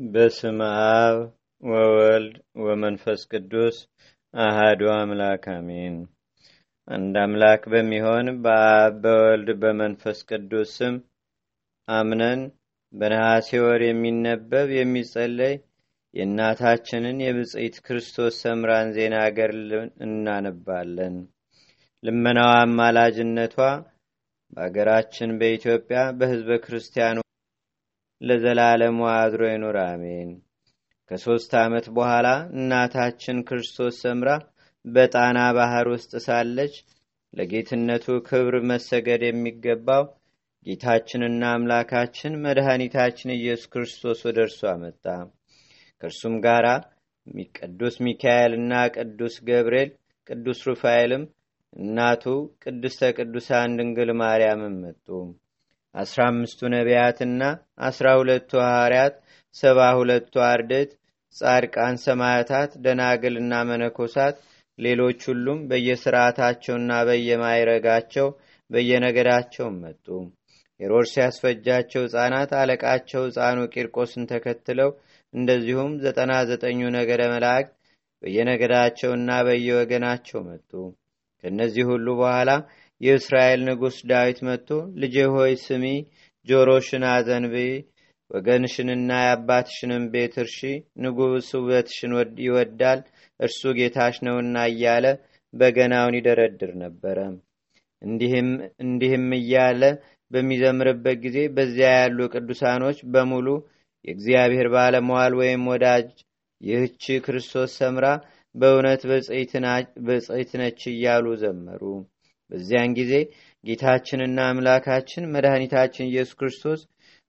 በስም አብ ወወልድ ወመንፈስ ቅዱስ አሃዱ አምላክ አሜን። አንድ አምላክ በሚሆን በአብ በወልድ በመንፈስ ቅዱስ ስም አምነን በነሐሴ ወር የሚነበብ የሚጸለይ የእናታችንን የብፅዕት ክርስቶስ ሰምራን ዜና ገር እናነባለን። ልመናዋ አማላጅነቷ በአገራችን በኢትዮጵያ በሕዝበ ክርስቲያኑ ለዘላለሙ አድሮ ይኑር፣ አሜን። ከሦስት ዓመት በኋላ እናታችን ክርስቶስ ሰምራ በጣና ባህር ውስጥ ሳለች ለጌትነቱ ክብር መሰገድ የሚገባው ጌታችንና አምላካችን መድኃኒታችን ኢየሱስ ክርስቶስ ወደ እርሷ መጣ። ከእርሱም ጋር ቅዱስ ሚካኤልና ቅዱስ ገብርኤል፣ ቅዱስ ሩፋኤልም እናቱ ቅድስተ ቅዱሳን ድንግል ማርያምም መጡ። አስራ አምስቱ ነቢያትና አስራ ሁለቱ ሐዋርያት፣ ሰባ ሁለቱ አርድእት፣ ጻድቃን፣ ሰማዕታት፣ ደናግልና መነኮሳት፣ ሌሎች ሁሉም በየስርዓታቸውና በየማይረጋቸው በየነገዳቸውም መጡ። ሄሮድስ ያስፈጃቸው ሕፃናት አለቃቸው ሕፃኑ ቂርቆስን ተከትለው እንደዚሁም ዘጠና ዘጠኙ ነገደ መላእክት በየነገዳቸውና በየወገናቸው መጡ። ከእነዚህ ሁሉ በኋላ የእስራኤል ንጉሥ ዳዊት መጥቶ ልጄ ሆይ ስሚ፣ ጆሮሽን አዘንብይ፣ ወገንሽንና የአባትሽንም ቤት እርሺ፣ ንጉሥ ውበትሽን ይወዳል፣ እርሱ ጌታሽ ነውና እያለ በገናውን ይደረድር ነበረ። እንዲህም እያለ በሚዘምርበት ጊዜ በዚያ ያሉ ቅዱሳኖች በሙሉ የእግዚአብሔር ባለመዋል ወይም ወዳጅ ይህች ክርስቶስ ሰምራ በእውነት በጽይት ነች እያሉ ዘመሩ። በዚያን ጊዜ ጌታችንና አምላካችን መድኃኒታችን ኢየሱስ ክርስቶስ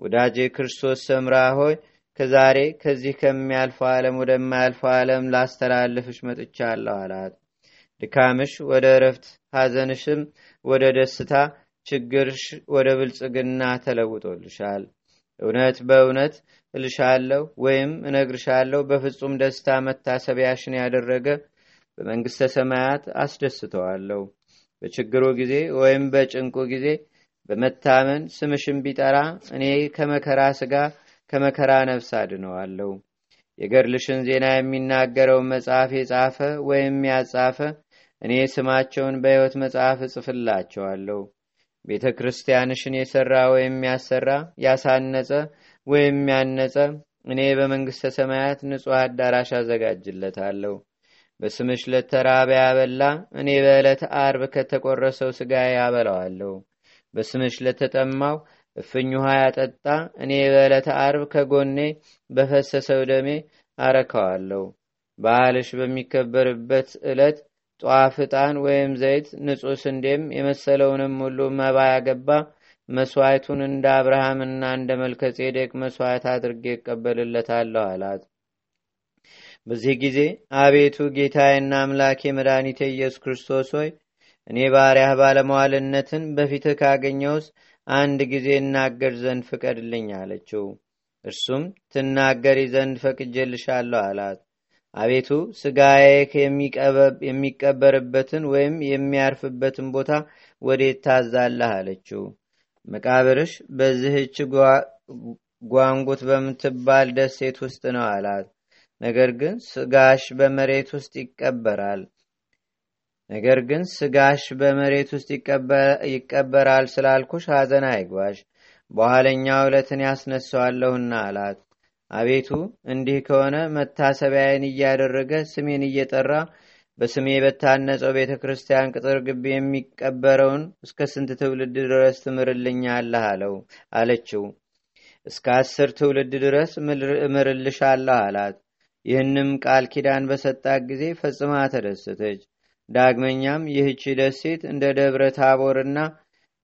ወዳጄ ክርስቶስ ሰምራ ሆይ ከዛሬ ከዚህ ከሚያልፈው ዓለም ወደማያልፈው ዓለም ላስተላልፍሽ መጥቻለሁ አላት። ድካምሽ ወደ እረፍት፣ ሐዘንሽም ወደ ደስታ፣ ችግርሽ ወደ ብልጽግና ተለውጦልሻል። እውነት በእውነት እልሻለሁ ወይም እነግርሻለሁ በፍጹም ደስታ መታሰቢያሽን ያደረገ በመንግሥተ ሰማያት አስደስተዋለሁ። በችግሩ ጊዜ ወይም በጭንቁ ጊዜ በመታመን ስምሽን ቢጠራ እኔ ከመከራ ሥጋ ከመከራ ነፍስ አድነዋለሁ። የገድልሽን ዜና የሚናገረውን መጽሐፍ የጻፈ ወይም ያጻፈ እኔ ስማቸውን በሕይወት መጽሐፍ እጽፍላቸዋለሁ። ቤተ ክርስቲያንሽን የሠራ ወይም ያሰራ ያሳነጸ ወይም ያነጸ እኔ በመንግሥተ ሰማያት ንጹሕ አዳራሽ አዘጋጅለታለሁ። በስምሽ ለተራበ ያበላ እኔ በዕለተ አርብ ከተቆረሰው ሥጋ ያበላዋለሁ። በስምሽ ለተጠማው እፍኝ ውሃ ያጠጣ እኔ በዕለተ አርብ ከጎኔ በፈሰሰው ደሜ አረካዋለሁ። በዓልሽ በሚከበርበት ዕለት ጧፍ፣ ዕጣን ወይም ዘይት፣ ንጹሕ ስንዴም የመሰለውንም ሁሉ መባ ያገባ መስዋዕቱን እንደ አብርሃምና እንደ መልከ ጼዴቅ መስዋዕት አድርጌ እቀበልለታለሁ አላት። በዚህ ጊዜ አቤቱ ጌታዬና አምላኬ መድኃኒቴ ኢየሱስ ክርስቶስ ሆይ እኔ ባሪያህ ባለመዋልነትን በፊትህ ካገኘውስ አንድ ጊዜ እናገር ዘንድ ፍቀድልኝ አለችው። እርሱም ትናገሪ ዘንድ ፈቅጄልሻለሁ አላት። አቤቱ ስጋዬ የሚቀበርበትን ወይም የሚያርፍበትን ቦታ ወዴት ታዛለህ አለችው። መቃብርሽ በዚህች ጓንጉት በምትባል ደሴት ውስጥ ነው አላት። ነገር ግን ስጋሽ በመሬት ውስጥ ይቀበራል ነገር ግን ስጋሽ በመሬት ውስጥ ይቀበራል ስላልኩሽ ሐዘን አይግባሽ፣ በኋለኛው ዕለትን ያስነሳዋለሁና አላት። አቤቱ እንዲህ ከሆነ መታሰቢያዬን እያደረገ ስሜን እየጠራ በስሜ በታነጸው ቤተ ክርስቲያን ቅጥር ግቢ የሚቀበረውን እስከ ስንት ትውልድ ድረስ ትምርልኛለህ አለው አለችው። እስከ አስር ትውልድ ድረስ እምርልሻለሁ አላት። ይህንም ቃል ኪዳን በሰጣት ጊዜ ፈጽማ ተደሰተች። ዳግመኛም ይህች ደሴት እንደ ደብረ ታቦርና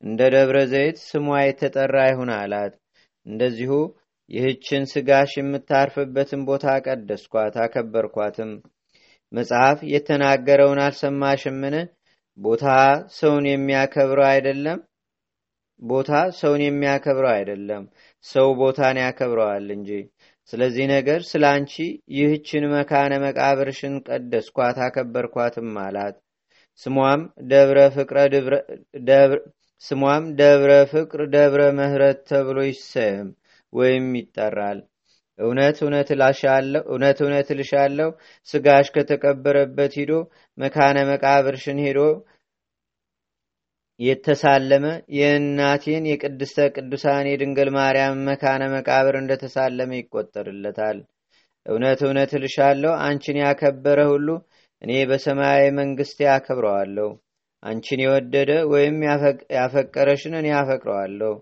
እንደ ደብረ ዘይት ስሟ የተጠራ ይሁን አላት። እንደዚሁ ይህችን ስጋሽ የምታርፍበትን ቦታ ቀደስኳት፣ አከበርኳትም። መጽሐፍ የተናገረውን አልሰማሽምን? ቦታ ሰውን የሚያከብረው አይደለም ቦታ ሰውን የሚያከብረው አይደለም፣ ሰው ቦታን ያከብረዋል እንጂ። ስለዚህ ነገር ስለ አንቺ ይህችን መካነ መቃብርሽን ቀደስኳት አከበርኳትም አላት። ስሟም ደብረ ፍቅረ ስሟም ደብረ ፍቅር ደብረ ምህረት ተብሎ ይሰየም ወይም ይጠራል። እውነት እውነት እውነት እልሻለሁ ስጋሽ ከተቀበረበት ሂዶ መካነ መቃብርሽን ሄዶ የተሳለመ የእናቴን የቅድስተ ቅዱሳን የድንግል ማርያም መካነ መቃብር እንደተሳለመ ይቆጠርለታል። እውነት እውነት እልሻለሁ አንቺን ያከበረ ሁሉ እኔ በሰማያዊ መንግስት ያከብረዋለሁ። አንቺን የወደደ ወይም ያፈቀረሽን እኔ ያፈቅረዋለሁ።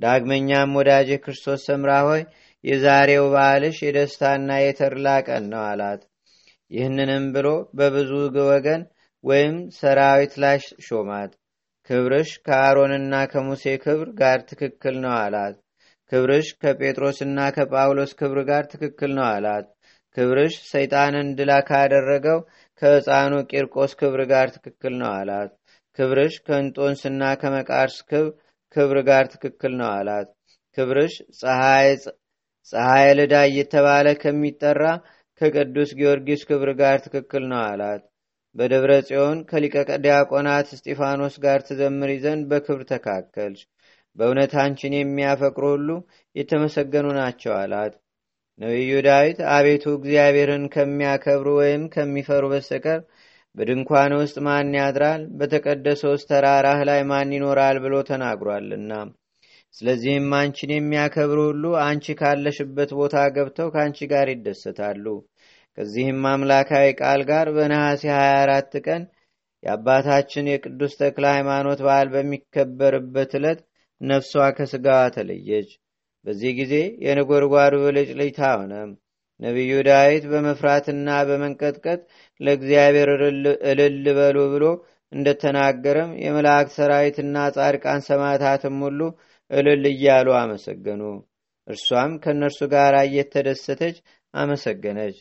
ዳግመኛም ወዳጄ ክርስቶስ ሰምራ ሆይ የዛሬው በዓልሽ የደስታና የተድላ ቀን ነው አላት። ይህንንም ብሎ በብዙ ወገን ወይም ሰራዊት ላይ ሾማት። ክብርሽ ከአሮንና ከሙሴ ክብር ጋር ትክክል ነው አላት። ክብርሽ ከጴጥሮስና ከጳውሎስ ክብር ጋር ትክክል ነው አላት። ክብርሽ ሰይጣንን ድላ ካደረገው ከሕፃኑ ቂርቆስ ክብር ጋር ትክክል ነው አላት። ክብርሽ ከእንጦንስና ከመቃርስ ክብር ጋር ትክክል ነው አላት። ክብርሽ ፀሐይ ልዳ እየተባለ ከሚጠራ ከቅዱስ ጊዮርጊስ ክብር ጋር ትክክል ነው አላት። በደብረ ጽዮን ከሊቀ ዲያቆናት እስጢፋኖስ ጋር ትዘምሪ ዘንድ በክብር ተካከልሽ። በእውነት አንቺን የሚያፈቅሩ ሁሉ የተመሰገኑ ናቸው አላት። ነቢዩ ዳዊት አቤቱ እግዚአብሔርን ከሚያከብሩ ወይም ከሚፈሩ በስተቀር በድንኳን ውስጥ ማን ያድራል? በተቀደሰውስ ተራራህ ላይ ማን ይኖራል? ብሎ ተናግሯልና። ስለዚህም አንቺን የሚያከብሩ ሁሉ አንቺ ካለሽበት ቦታ ገብተው ከአንቺ ጋር ይደሰታሉ። ከዚህም አምላካዊ ቃል ጋር በነሐሴ 24 ቀን የአባታችን የቅዱስ ተክለ ሃይማኖት በዓል በሚከበርበት ዕለት ነፍሷ ከስጋዋ ተለየች። በዚህ ጊዜ የነጎድጓዱ ብልጭልጭታ ሆነ። ነቢዩ ዳዊት በመፍራትና በመንቀጥቀጥ ለእግዚአብሔር እልል በሉ ብሎ እንደተናገረም የመላእክት ሰራዊትና ጻድቃን ሰማዕታትም ሁሉ እልል እያሉ አመሰገኑ። እርሷም ከእነርሱ ጋር እየተደሰተች አመሰገነች።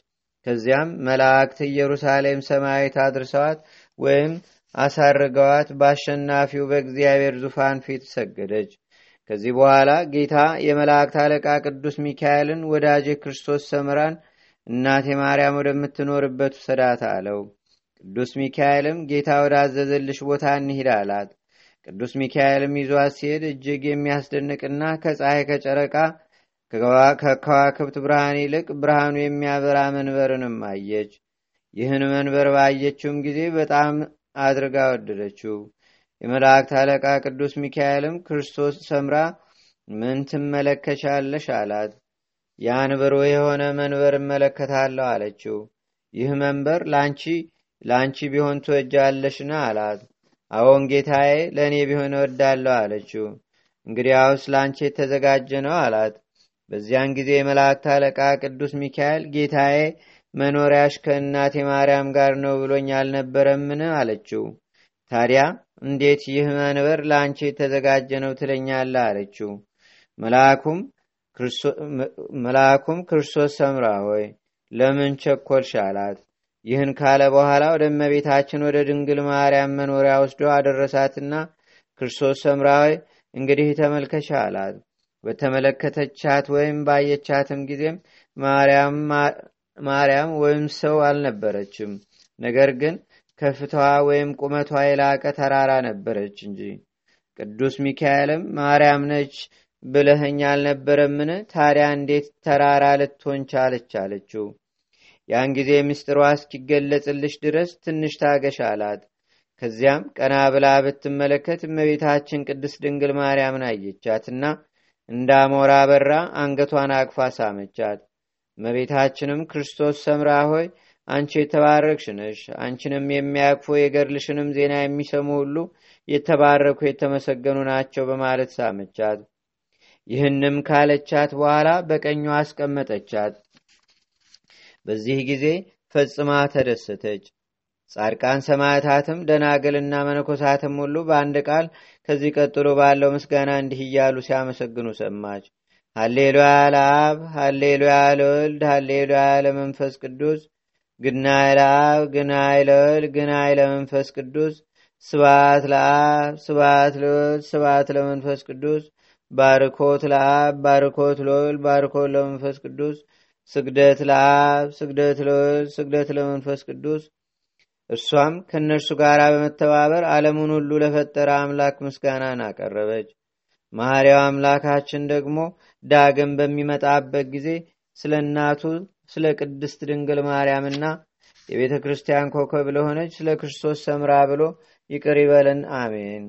ከዚያም መላእክት ኢየሩሳሌም ሰማያዊት አድርሰዋት ወይም አሳርገዋት በአሸናፊው በእግዚአብሔር ዙፋን ፊት ሰገደች። ከዚህ በኋላ ጌታ የመላእክት አለቃ ቅዱስ ሚካኤልን ወዳጄ ክርስቶስ ሰምራን እናቴ ማርያም ወደምትኖርበት ውሰዳት አለው። ቅዱስ ሚካኤልም ጌታ ወዳዘዘልሽ ቦታ እንሂድ አላት። ቅዱስ ሚካኤልም ይዟት ሲሄድ እጅግ የሚያስደንቅና ከፀሐይ ከጨረቃ ከከዋክብት ብርሃን ይልቅ ብርሃኑ የሚያበራ መንበርንም አየች። ይህን መንበር ባየችውም ጊዜ በጣም አድርጋ ወደደችው። የመላእክት አለቃ ቅዱስ ሚካኤልም ክርስቶስ ሰምራ ምን ትመለከቻለሽ? አላት። ያን ብሩህ የሆነ መንበር እመለከታለሁ አለችው። ይህ መንበር ለአንቺ ለአንቺ ቢሆን ትወጃለሽና? አላት። አዎን ጌታዬ፣ ለእኔ ቢሆን እወዳለሁ አለችው። እንግዲያውስ ለአንቺ የተዘጋጀ ነው አላት። በዚያን ጊዜ የመላእክት አለቃ ቅዱስ ሚካኤል ጌታዬ መኖሪያሽ ከእናቴ ማርያም ጋር ነው ብሎኝ አልነበረምን? አለችው። ታዲያ እንዴት ይህ መንበር ለአንቺ የተዘጋጀ ነው ትለኛለህ? አለችው። መልአኩም ክርስቶስ ሰምራ ሆይ ለምን ቸኮልሽ? አላት። ይህን ካለ በኋላ ወደ እመቤታችን ወደ ድንግል ማርያም መኖሪያ ወስዶ አደረሳትና ክርስቶስ ሰምራ ሆይ እንግዲህ ተመልከሻ አላት። በተመለከተቻት ወይም ባየቻትም ጊዜም ማርያም ወይም ሰው አልነበረችም። ነገር ግን ከፍታዋ ወይም ቁመቷ የላቀ ተራራ ነበረች እንጂ። ቅዱስ ሚካኤልም ማርያም ነች ብለኸኝ አልነበረምን? ታዲያ እንዴት ተራራ ልትሆን ቻለች? አለችው። ያን ጊዜ ምስጢሯ እስኪገለጽልሽ ድረስ ትንሽ ታገሽ አላት። ከዚያም ቀና ብላ ብትመለከት እመቤታችን ቅድስት ድንግል ማርያምን አየቻትና እንደ አሞራ በራ አንገቷን አቅፋ ሳመቻት። እመቤታችንም ክርስቶስ ሰምራ ሆይ አንቺ የተባረክሽ ነሽ፣ አንቺንም የሚያቅፉ የገድልሽንም ዜና የሚሰሙ ሁሉ የተባረኩ የተመሰገኑ ናቸው በማለት ሳመቻት። ይህንም ካለቻት በኋላ በቀኟ አስቀመጠቻት። በዚህ ጊዜ ፈጽማ ተደሰተች። ጻድቃን ሰማዕታትም ደናግልና መነኮሳትም ሁሉ በአንድ ቃል ከዚህ ቀጥሎ ባለው ምስጋና እንዲህ እያሉ ሲያመሰግኑ ሰማች። ሃሌሉያ ለአብ፣ ሃሌሉያ ለወልድ፣ ሃሌሉያ ለመንፈስ ቅዱስ፣ ግናይ ለአብ፣ ግናይ ለወልድ፣ ግናይ ለመንፈስ ቅዱስ፣ ስባት ለአብ፣ ስባት ለወልድ፣ ስባት ለመንፈስ ቅዱስ፣ ባርኮት ለአብ፣ ባርኮት ለወልድ፣ ባርኮት ለመንፈስ ቅዱስ፣ ስግደት ለአብ፣ ስግደት ለወልድ፣ ስግደት ለመንፈስ ቅዱስ እርሷም ከእነርሱ ጋር በመተባበር ዓለሙን ሁሉ ለፈጠረ አምላክ ምስጋናን አቀረበች። መሐሪያው አምላካችን ደግሞ ዳግም በሚመጣበት ጊዜ ስለ እናቱ ስለ ቅድስት ድንግል ማርያምና የቤተ ክርስቲያን ኮከብ ለሆነች ስለ ክርስቶስ ሰምራ ብሎ ይቅር ይበለን አሜን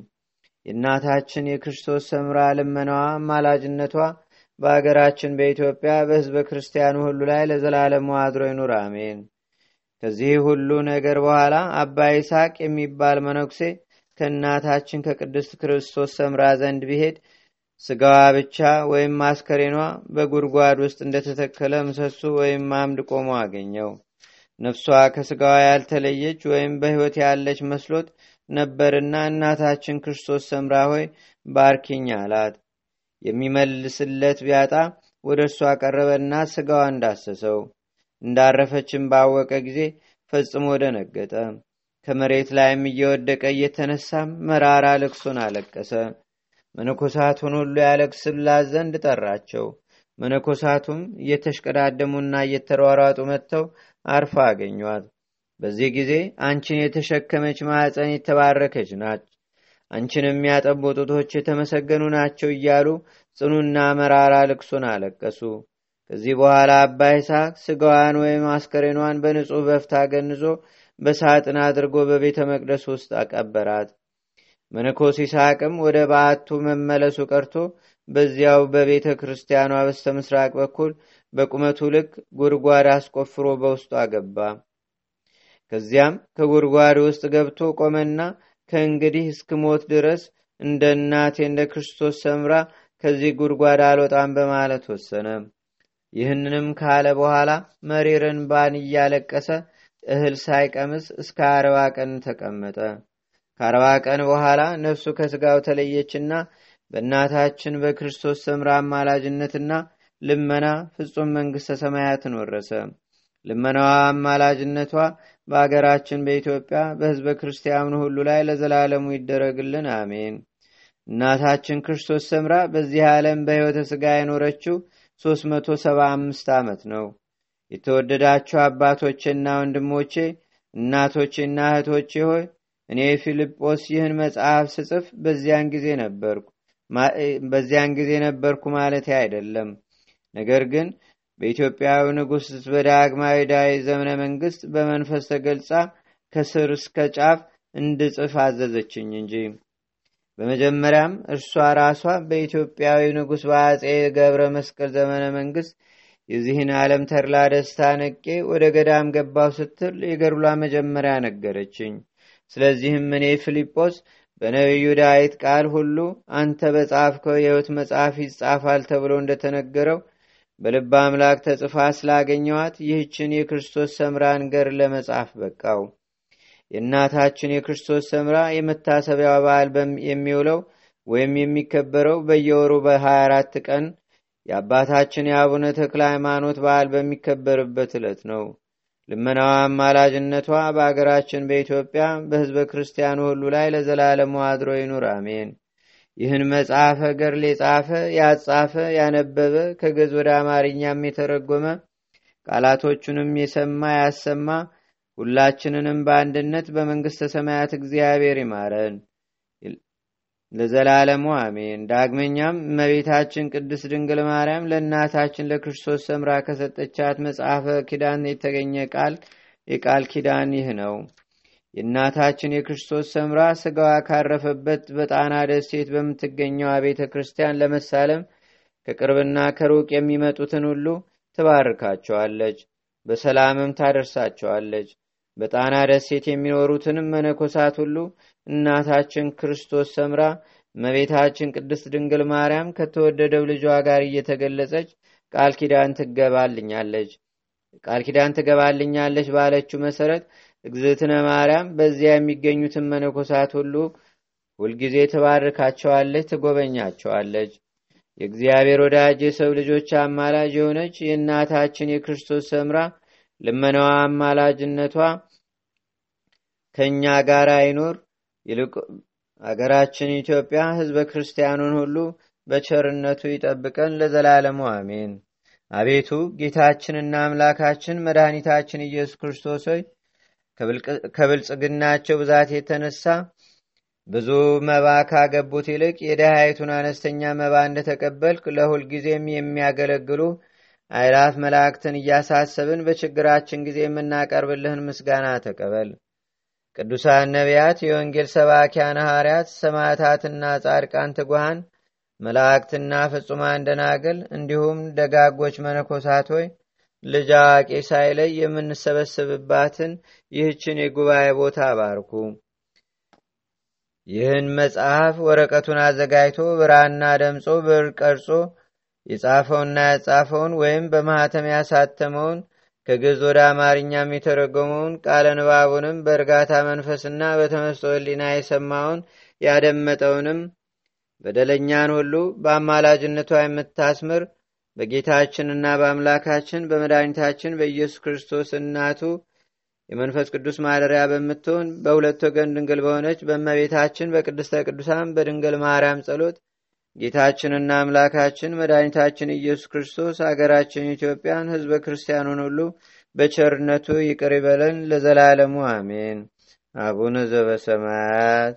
የእናታችን የክርስቶስ ሰምራ ልመናዋ አማላጅነቷ በአገራችን በኢትዮጵያ በህዝበ ክርስቲያኑ ሁሉ ላይ ለዘላለሙ አድሮ ይኑር አሜን ከዚህ ሁሉ ነገር በኋላ አባ ይስሐቅ የሚባል መነኩሴ ከእናታችን ከቅድስት ክርስቶስ ሰምራ ዘንድ ቢሄድ ስጋዋ ብቻ ወይም አስከሬኗ በጉድጓድ ውስጥ እንደተተከለ ምሰሶ ወይም አምድ ቆሞ አገኘው። ነፍሷ ከስጋዋ ያልተለየች ወይም በሕይወት ያለች መስሎት ነበርና እናታችን ክርስቶስ ሰምራ ሆይ ባርኪኝ አላት። የሚመልስለት ቢያጣ ወደ እርሷ ቀረበና ስጋዋ እንዳሰሰው እንዳረፈችን ባወቀ ጊዜ ፈጽሞ ደነገጠ። ከመሬት ላይም እየወደቀ እየተነሳም መራራ ልቅሱን አለቀሰ። መነኮሳቱን ሁሉ ያለቅስላት ዘንድ ጠራቸው። መነኮሳቱም እየተሽቀዳደሙና እየተሯሯጡ መጥተው አርፋ አገኟት። በዚህ ጊዜ አንቺን የተሸከመች ማዕፀን የተባረከች ናች አንቺን የሚያጠቡ ጡቶች የተመሰገኑ ናቸው እያሉ ጽኑና መራራ ልቅሱን አለቀሱ ከዚህ በኋላ አባ ይስሐቅ ስጋዋን ወይም አስከሬኗን በንጹሕ በፍታ ገንዞ በሳጥን አድርጎ በቤተ መቅደስ ውስጥ አቀበራት። መነኮስ ይስሐቅም ወደ በዓቱ መመለሱ ቀርቶ በዚያው በቤተ ክርስቲያኗ በስተ ምስራቅ በኩል በቁመቱ ልክ ጉድጓድ አስቆፍሮ በውስጡ አገባ። ከዚያም ከጉድጓድ ውስጥ ገብቶ ቆመና ከእንግዲህ እስክሞት ድረስ እንደ እናቴ እንደ ክርስቶስ ሰምራ ከዚህ ጉድጓድ አልወጣም በማለት ወሰነ ይህንንም ካለ በኋላ መሪርን ባን እያለቀሰ እህል ሳይቀምስ እስከ አርባ ቀን ተቀመጠ። ከአርባ ቀን በኋላ ነፍሱ ከስጋው ተለየችና በእናታችን በክርስቶስ ሰምራ አማላጅነትና ልመና ፍጹም መንግሥተ ሰማያትን ወረሰ። ልመናዋ አማላጅነቷ በአገራችን በኢትዮጵያ በህዝበ ክርስቲያኑ ሁሉ ላይ ለዘላለሙ ይደረግልን አሜን። እናታችን ክርስቶስ ሰምራ በዚህ ዓለም በሕይወተ ሥጋ የኖረችው 375 ዓመት ነው። የተወደዳችሁ አባቶቼና ወንድሞቼ እናቶቼና እህቶቼ ሆይ እኔ ፊልጶስ ይህን መጽሐፍ ስጽፍ በዚያን ጊዜ ነበርኩ። በዚያን ጊዜ ነበርኩ ማለት አይደለም። ነገር ግን በኢትዮጵያዊ ንጉሥ በዳግማዊ ዳዊ ዘመነ መንግስት በመንፈስ ተገልጻ ከስር እስከ ጫፍ እንድጽፍ አዘዘችኝ እንጂ በመጀመሪያም እርሷ ራሷ በኢትዮጵያዊ ንጉሥ በአጼ ገብረ መስቀል ዘመነ መንግስት የዚህን ዓለም ተድላ ደስታ ነቄ ወደ ገዳም ገባው ስትል የገድሏ መጀመሪያ ነገረችኝ። ስለዚህም እኔ ፊልጶስ በነቢዩ ዳዊት ቃል ሁሉ አንተ በጻፍከው የህይወት መጽሐፍ ይጻፋል ተብሎ እንደተነገረው በልብ አምላክ ተጽፋ ስላገኘዋት ይህችን የክርስቶስ ሰምራን ገር ለመጻፍ በቃው የእናታችን የክርስቶስ ሰምራ የመታሰቢያ በዓል የሚውለው ወይም የሚከበረው በየወሩ በ24 ቀን የአባታችን የአቡነ ተክለ ሃይማኖት በዓል በሚከበርበት ዕለት ነው። ልመናዋ አማላጅነቷ በአገራችን በኢትዮጵያ በህዝበ ክርስቲያኑ ሁሉ ላይ ለዘላለሙ አድሮ ይኑር አሜን። ይህን መጽሐፈ ገርል የጻፈ ያጻፈ ያነበበ ከገዝ ወደ አማርኛም የተረጎመ ቃላቶቹንም የሰማ ያሰማ ሁላችንንም በአንድነት በመንግሥተ ሰማያት እግዚአብሔር ይማረን ለዘላለሙ አሜን። ዳግመኛም እመቤታችን ቅድስት ድንግል ማርያም ለእናታችን ለክርስቶስ ሰምራ ከሰጠቻት መጽሐፈ ኪዳን የተገኘ ቃል የቃል ኪዳን ይህ ነው። የእናታችን የክርስቶስ ሰምራ ስጋዋ ካረፈበት በጣና ደሴት በምትገኘው ቤተ ክርስቲያን ለመሳለም ከቅርብና ከሩቅ የሚመጡትን ሁሉ ትባርካቸዋለች በሰላምም ታደርሳቸዋለች በጣና ደሴት የሚኖሩትንም መነኮሳት ሁሉ እናታችን ክርስቶስ ሰምራ መቤታችን ቅድስት ድንግል ማርያም ከተወደደው ልጇ ጋር እየተገለጸች ቃል ኪዳን ትገባልኛለች። ቃል ኪዳን ትገባልኛለች ባለችው መሰረት እግዝትነ ማርያም በዚያ የሚገኙትን መነኮሳት ሁሉ ሁልጊዜ ትባርካቸዋለች ትጎበኛቸዋለች። የእግዚአብሔር ወዳጅ የሰው ልጆች አማላጅ የሆነች የእናታችን የክርስቶስ ሰምራ ልመናዋ አማላጅነቷ ከእኛ ጋር ይልቅ አገራችን ኢትዮጵያ ህዝበ ክርስቲያኑን ሁሉ በቸርነቱ ይጠብቀን ለዘላለሙ አሜን አቤቱ ጌታችንና አምላካችን መድኃኒታችን ኢየሱስ ክርስቶስ ከብልጽግናቸው ብዛት የተነሳ ብዙ መባ ካገቡት ይልቅ የደሃይቱን አነስተኛ መባ እንደተቀበልክ ለሁልጊዜም የሚያገለግሉ አይላፍ መላእክትን እያሳሰብን በችግራችን ጊዜ የምናቀርብልህን ምስጋና ተቀበል። ቅዱሳን ነቢያት፣ የወንጌል ሰባኪያን ሐዋርያት፣ ሰማዕታትና ጻድቃን ትጉሃን፣ መላእክትና ፍጹማን ደናግል እንዲሁም ደጋጎች መነኮሳት ሆይ ልጅ አዋቂ ሳይለይ የምንሰበስብባትን ይህችን የጉባኤ ቦታ አባርኩ። ይህን መጽሐፍ ወረቀቱን አዘጋጅቶ ብራና ደምጾ ብር ቀርጾ የጻፈውና ያጻፈውን ወይም በማኅተም ያሳተመውን ከግዕዝ ወደ አማርኛም የተረጎመውን ቃለ ንባቡንም በእርጋታ መንፈስና በተመስጦ ሕሊና የሰማውን ያደመጠውንም በደለኛን ሁሉ በአማላጅነቷ የምታስምር በጌታችንና በአምላካችን በመድኃኒታችን በኢየሱስ ክርስቶስ እናቱ የመንፈስ ቅዱስ ማደሪያ በምትሆን በሁለት ወገን ድንግል በሆነች በእመቤታችን በቅድስተ ቅዱሳን በድንግል ማርያም ጸሎት ጌታችንና አምላካችን መድኃኒታችን ኢየሱስ ክርስቶስ አገራችን ኢትዮጵያን ሕዝበ ክርስቲያኑን ሁሉ በቸርነቱ ይቅር ይበለን ለዘላለሙ አሜን። አቡነ ዘበሰማያት